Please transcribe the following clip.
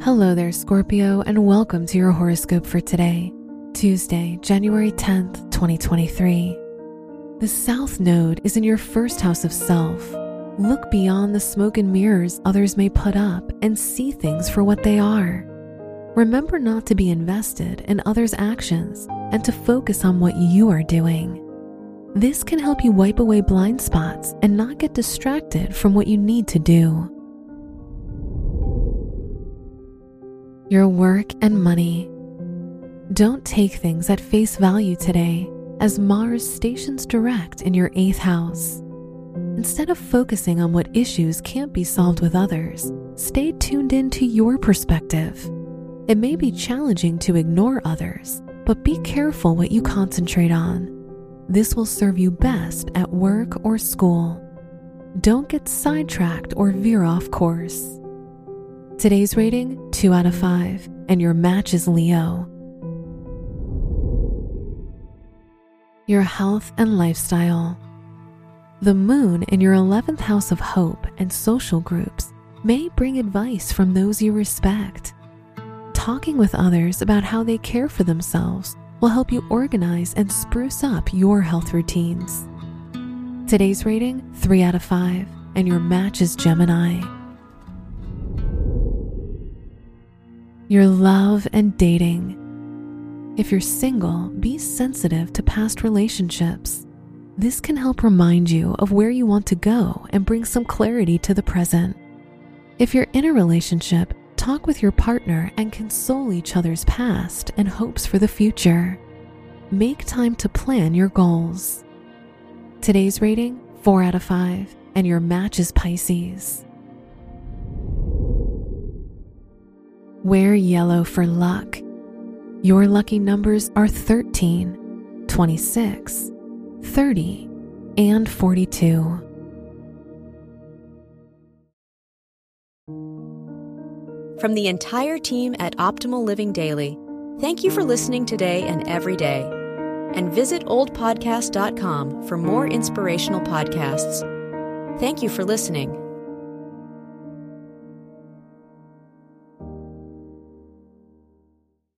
Hello there, Scorpio, and welcome to your horoscope for today, Tuesday, January 10th, 2023. The South Node is in your first house of self. Look beyond the smoke and mirrors others may put up and see things for what they are. Remember not to be invested in others' actions and to focus on what you are doing. This can help you wipe away blind spots and not get distracted from what you need to do. Your work, and money. Don't take things at face value today, as Mars stations direct in your eighth house. Instead of focusing on what issues can't be solved with others, stay tuned in to your perspective. It may be challenging to ignore others, but be careful what you concentrate on. This will serve you best at work or school. Don't get sidetracked or veer off course. Today's rating 2 out of 5, and your match is Leo. Your health and lifestyle. The moon in your 11th house of hope and social groups may bring advice from those you respect. Talking with others about how they care for themselves will help you organize and spruce up your health routines. Today's rating 3 out of 5, and your match is Gemini. Your love and dating. If you're single, be sensitive to past relationships. This can help remind you of where you want to go and bring some clarity to the present. If you're in a relationship, talk with your partner and console each other's past and hopes for the future. Make time to plan your goals. Today's rating 4 out of 5, and your match is Pisces. Wear yellow for luck. Your lucky numbers are 13, 26, 30, and 42. From the entire team at Optimal Living Daily, thank you for listening today and every day. And visit oldpodcast.com for more inspirational podcasts. Thank you for listening.